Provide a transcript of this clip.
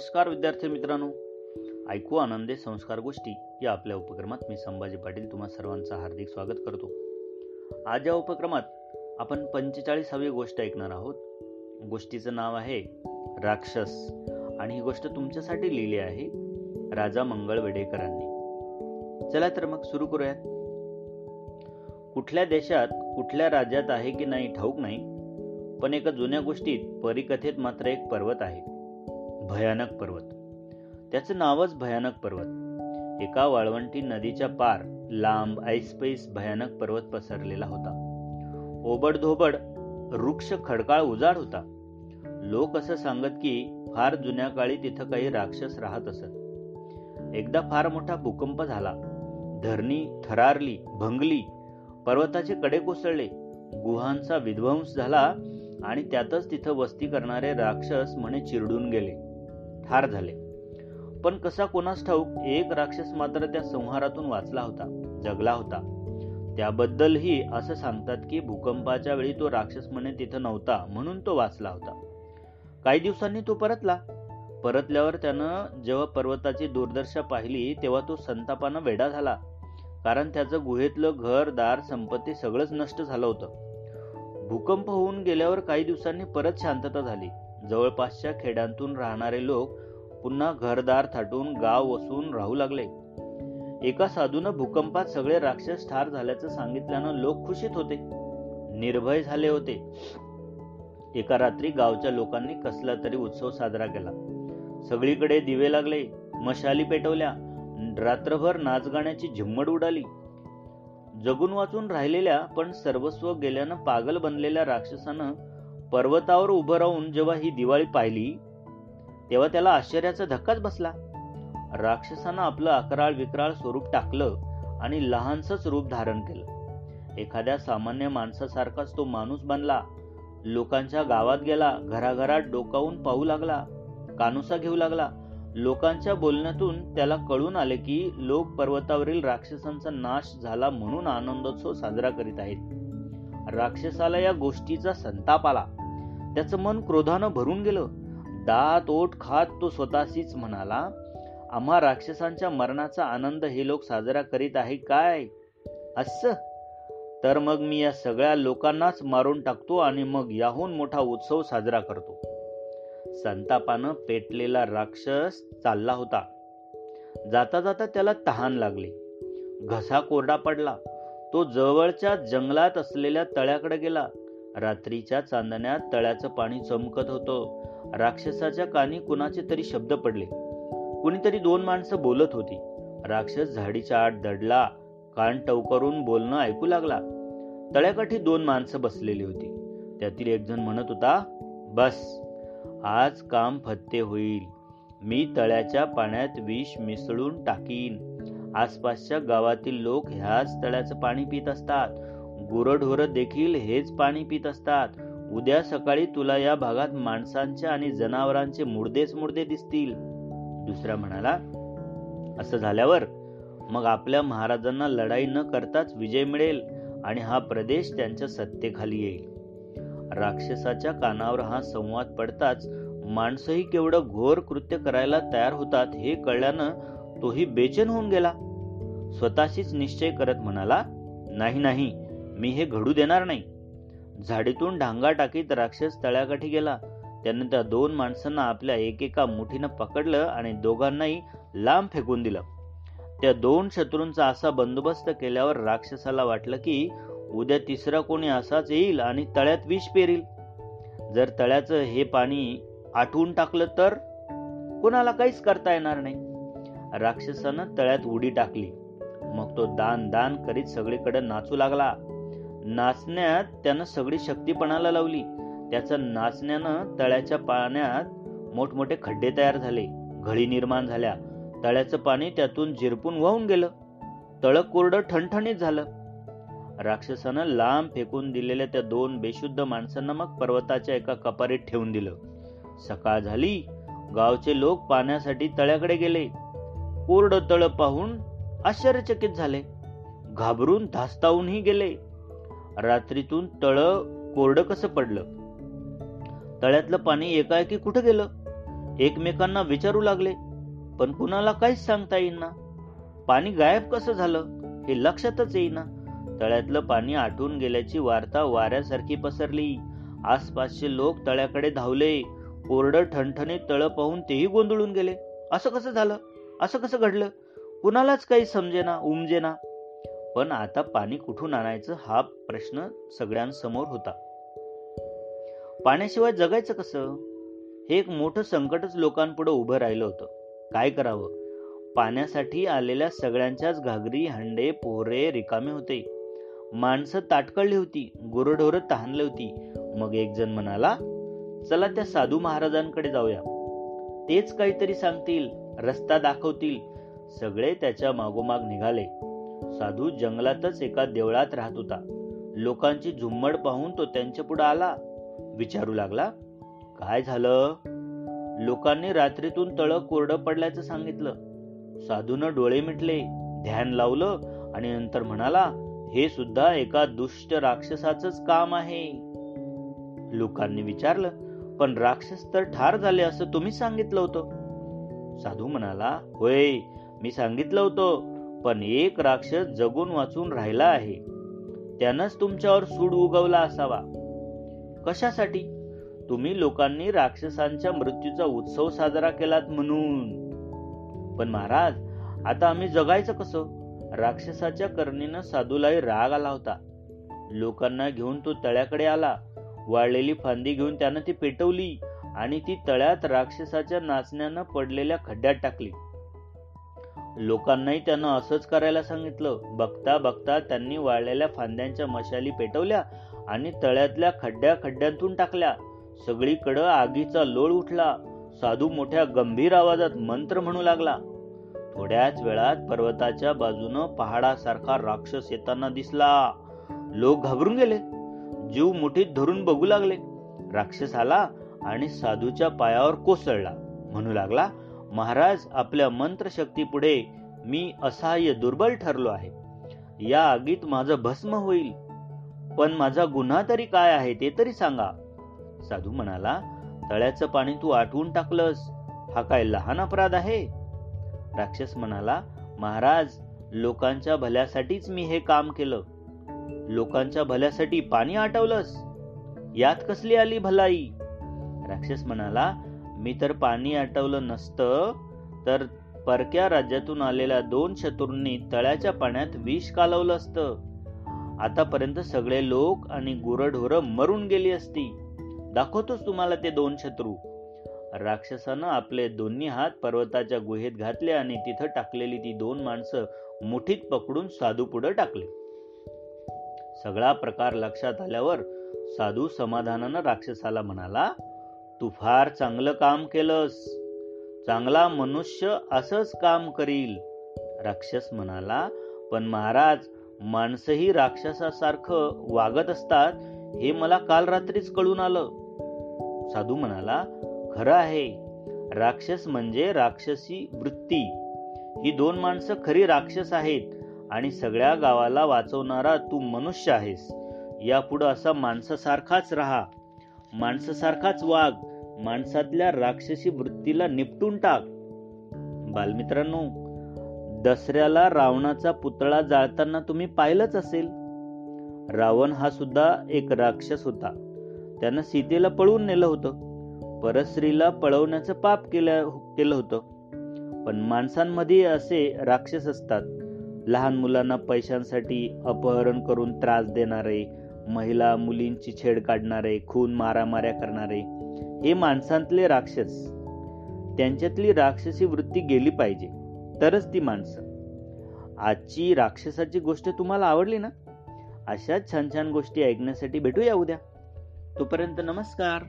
नमस्कार विद्यार्थी मित्रांनो. ऐकू आनंदे संस्कार गोष्टी या आपल्या उपक्रमात मी संभाजी पाटील तुम्हा सर्वांचं हार्दिक स्वागत करतो. आज या उपक्रमात आपण पंचेचाळीसावी गोष्ट ऐकणार आहोत. गोष्टीचं नाव आहे राक्षस आणि ही गोष्ट तुमच्यासाठी लिहिली आहे राजा मंगळ वेडेकरांनी चला तर मग सुरू करूयात. कुठल्या देशात कुठल्या राज्यात आहे की नाही ठाऊक नाही पण एका जुन्या गोष्टीत परिकथेत मात्र एक पर्वत आहे. भयानक पर्वत. त्याचं नावच भयानक पर्वत. एका वाळवंटी नदीच्या पार लांब ऐसपैस भयानक पर्वत पसरलेला होता. ओबडधोबड वृक्ष खडकाळ उजाड होता. लोक असं सांगत की फार जुन्या काळी तिथं काही राक्षस राहत असत. एकदा फार मोठा भूकंप झाला. धरणी थरारली भंगली. पर्वताचे कडे कोसळले. गुहांचा विध्वंस झाला आणि त्यातच तिथं वस्ती करणारे राक्षस म्हणे चिरडून गेले. ठार झाले. पण कसा कोणास ठाऊक एक राक्षस मात्र त्या संहारातून वाचला होता जगला होता. त्याबद्दलही असं सांगतात की भूकंपाच्या वेळी तो राक्षस म्हणे तिथं नव्हता म्हणून तो वाचला होता. काही दिवसांनी तो परतला. परतल्यावर त्यानं जेव्हा पर्वताची दूरदर्शा पाहिली तेव्हा तो संतापानं वेडा झाला. कारण त्याचं गुहेतलं घर दार संपत्ती सगळंच नष्ट झालं होतं. भूकंप होऊन गेल्यावर काही दिवसांनी परत शांतता झाली. जवळपासच्या खेड्यांतून राहणारे लोक पुन्हा घरदार थाटून गाव वसून राहू लागले. एका साधूनं भूकंपात सगळे राक्षस ठार झाल्याचं सांगितल्यानं लोक खुशीत होते. निर्भय झाले होते. एका रात्री गावच्या लोकांनी कसला तरी उत्सव साजरा केला. सगळीकडे दिवे लागले मशाली पेटवल्या रात्रभर नाचगाण्याची झिम्मड उडाली. जगून वाचून राहिलेल्या पण सर्वस्व गेल्यानं पागल बनलेल्या राक्षसानं पर्वतावर उभं राहून जेव्हा ही दिवाळी पाहिली तेव्हा त्याला आश्चर्याचा धक्काच बसला. राक्षसानं आपलं अकराळ विक्राळ स्वरूप टाकलं आणि लहानसच रूप धारण केलं. एखाद्या सामान्य माणसासारखाच तो माणूस बनला. लोकांच्या गावात गेला घराघरात डोकावून पाहू लागला कानुसा घेऊ लागला. लोकांच्या बोलण्यातून त्याला कळून आले की लोक पर्वतावरील राक्षसांचा नाश झाला म्हणून आनंदोत्सव साजरा करीत आहेत. राक्षसाला या गोष्टीचा संताप आला. त्याचं मन क्रोधानं भरून गेलं. दात ओठ खात तो स्वतःशीच म्हणाला आम्हा राक्षसांच्या मरणाचा आनंद हे लोक साजरा करीत आहे काय? अस तर मग मी या सगळ्या लोकांनाच मारून टाकतो आणि मग याहून मोठा उत्सव साजरा करतो. संतापानं पेटलेला राक्षस चालला होता. जाता जाता त्याला तहान लागली. घसा कोरडा पडला. तो जवळच्या जंगलात असलेल्या तळ्याकडे गेला. रात्रीच्या चांदण्यात तळ्याचं पाणी चमकत होतं. राक्षसाच्या कानी कुणाचे तरी शब्द पडले. कुणीतरी दोन माणसं बोलत होती. राक्षस झाडीच्या आत दडला. कान टवकरून बोलणं ऐकू लागला. तळ्याकाठी दोन माणसं बसलेली होती. त्यातील एक जण म्हणत होता बस आज काम फत्ते होईल. मी तळ्याच्या पाण्यात विष मिसळून टाकीन. आसपासच्या गावातील लोक ह्याच तळ्याचं पाणी पित असतात. गुरढोर देखील हेच पाणी पित असतात. उद्या सकाळी तुला या भागात माणसांचे आणि जनावरांचे मुर्देच मुर्दे दिसतील. दुसरा म्हणाला असं झाल्यावर मग आपल्या महाराजांना लढाई न करताच विजय मिळेल आणि हा प्रदेश त्यांच्या सत्तेखाली येईल. राक्षसाच्या कानावर हा संवाद पडताच माणसंही केवढं घोर कृत्य करायला तयार होतात हे कळल्यानं तोही बेचैन होऊन गेला. स्वतःशीच निश्चय करत म्हणाला नाही नाही. मी हे घडू देणार नाही. झाडीतून ढांगा टाकीत राक्षस तळ्याकाठी गेला. त्याने त्या दोन माणसांना आपल्या एकेका मुठीनं पकडलं आणि दोघांनाही लांब फेकून दिलं. त्या दोन शत्रूंचा असा बंदोबस्त केल्यावर राक्षसाला वाटलं की उद्या तिसरा कोणी असाच येईल आणि तळ्यात विष पेरील. जर तळ्याचं हे पाणी आठवून टाकलं तर? कोणाला काहीच करता येणार नाही. राक्षसानं तळ्यात उडी टाकली. मग तो दान दान करीत सगळीकडे नाचू लागला. नाचण्यात त्यानं सगळी शक्ती पणाला लावली. त्याचं नाचण्यानं तळ्याच्या पाण्यात मोठमोठे खड्डे तयार झाले घळी निर्माण झाल्या. तळ्याचं पाणी त्यातून झिरपून वाहून गेलं. तळ कोरडं ठणठणीत झालं. राक्षसानं लांब फेकून दिलेल्या त्या दोन बेशुद्ध माणसांना मग पर्वताच्या एका कपारीत ठेवून दिलं. सकाळ झाली गावचे लोक पाण्यासाठी तळ्याकडे गेले. कोरडं तळ पाहून आश्चर्यचकित झाले. घाबरून धास्तावूनही गेले. रात्रीतून तळ कोरडं कसं पडलं? तळ्यातलं पाणी एकाएकी कुठं गेलं? एकमेकांना विचारू लागले पण कुणाला काहीच सांगता येईना. पाणी गायब कसं झालं हे लक्षातच येईना. तळ्यातलं पाणी आटून गेल्याची वार्ता वाऱ्यासारखी पसरली. आसपासचे लोक तळ्याकडे धावले. कोरडं ठणठणीत तळ पाहून तेही गोंधळून गेले. असं कसं झालं? असं कसं घडलं? कुणालाच काही समजेना उमजेना. पण आता पाणी कुठून आणायचं हा प्रश्न सगळ्यांसमोर होता. पाण्याशिवाय जगायचं कसं? हे एक मोठं संकटच लोकांपुढे उभं राहिलं होतं. काय करावं? पाण्यासाठी आलेल्या सगळ्यांच्याच घागरी हंडे पोहरे रिकामे होते. माणसं ताटकळली होती गुरढोर तहानली होती. मग एक जण म्हणाला चला त्या साधू महाराजांकडे जाऊया. तेच काहीतरी सांगतील रस्ता दाखवतील. सगळे त्याच्या मागोमाग निघाले. साधू जंगलातच एका देवळात राहत होता. लोकांची झुम्मड पाहून तो त्यांच्या पुढे आला. विचारू लागला काय झालं? लोकांनी रात्रीतून तळ कोरडं पडल्याचं सांगितलं. साधून डोळे मिटले ध्यान लावलं आणि नंतर म्हणाला हे सुद्धा एका दुष्ट राक्षसाच काम आहे. लोकांनी विचारलं पण राक्षस तर ठार झाले असं तुम्ही सांगितलं होतं. साधू म्हणाला होय मी सांगितलं होतं. पण एक राक्षस जगून वाचून राहिला आहे. त्यानंच तुमच्यावर सूड उगवला असावा. कशासाठी? तुम्ही लोकांनी राक्षसांच्या मृत्यूचा उत्सव साजरा केलात म्हणून. पण महाराज आता आम्ही जगायचं कसं? राक्षसाच्या करणीनं साधूलाही राग आला होता. लोकांना घेऊन तो तळ्याकडे आला. वाळलेली फांदी घेऊन त्यानं ती पेटवली आणि ती तळ्यात राक्षसाच्या नाचण्यानं पडलेल्या खड्ड्यात टाकली. लोकांनाही त्यानं असंच करायला सांगितलं. बघता बघता त्यांनी वाळलेल्या फांद्यांच्या मशाली पेटवल्या आणि तळ्यातल्या खड्ड्या खड्ड्यांतून टाकल्या. सगळीकडं आगीचा लोळ उठला. साधू मोठ्या गंभीर आवाजात मंत्र म्हणू लागला. थोड्याच वेळात पर्वताच्या बाजूनं पहाडासारखा राक्षस येताना दिसला. लोक घाबरून गेले. जीव मुठीत धरून बघू लागले. राक्षस आला आणि साधूच्या पायावर कोसळला. म्हणू लागला महाराज आपल्या मंत्रशक्तीपुढे मी असहाय्य दुर्बल ठरलो आहे. या आगीत माझं भस्म होईल. पण माझा गुन्हा तरी काय आहे ते तरी सांगा. साधू म्हणाला तळ्याचं पाणी तू आठवून टाकलंस. हा काय लहान अपराध आहे? राक्षस म्हणाला महाराज लोकांच्या भल्यासाठीच मी हे काम केलं. लोकांच्या भल्यासाठी पाणी आटवलंस. यात कसली आली भलाई? राक्षस म्हणाला मी तर पाणी आटवलं नसतं. तर परक्या राज्यातून आलेल्या दोन शत्रूंनी तळ्याच्या पाण्यात विष कालवलं असतं. आतापर्यंत सगळे लोक आणि गुरढोर मरून गेली असती. दाखवतोच तुम्हाला ते दोन शत्रू. राक्षसानं आपले दोन्ही हात पर्वताच्या गुहेत घातले आणि तिथं टाकलेली ती दोन माणसं मुठीत पकडून साधू पुढे टाकले. सगळा प्रकार लक्षात आल्यावर साधू समाधानानं राक्षसाला म्हणाला तू फार चांगलं काम केलंस. चांगला मनुष्य असंच काम करील. राक्षस म्हणाला पण महाराज माणसंही राक्षसासारखं वागत असतात हे मला काल रात्रीच कळून आलं. साधू म्हणाला खरं आहे. राक्षस म्हणजे राक्षसी वृत्ती. ही दोन माणसं खरी राक्षस आहेत आणि सगळ्या गावाला वाचवणारा तू मनुष्य आहेस. यापुढं असा माणसासारखाच राहा. माणसासारखाच वाघ माणसातल्या राक्षसी वृत्तीला निपटून टाक. बालमित्रांनो दसऱ्याला रावणाचा पुतळा जाळताना तुम्ही पाहिलंच असेल. रावण हा सुद्धा एक राक्षस होता. त्यानं सीतेला पळवून नेलं होतं. परस्त्रीला पळवण्याचं पाप केलं केलं होतं. पण माणसांमध्ये असे राक्षस असतात. लहान मुलांना पैशांसाठी अपहरण करून त्रास देणारे महिला मुलींची छेड काढणारे खून मारामाऱ्या करणारे हे माणसांतले राक्षस. त्यांच्यातली राक्षसी वृत्ती गेली पाहिजे तरच ती माणसं. आजची राक्षसाची गोष्ट तुम्हाला आवडली ना? अशाच छान छान गोष्टी ऐकण्यासाठी भेटूया उद्या. तोपर्यंत नमस्कार.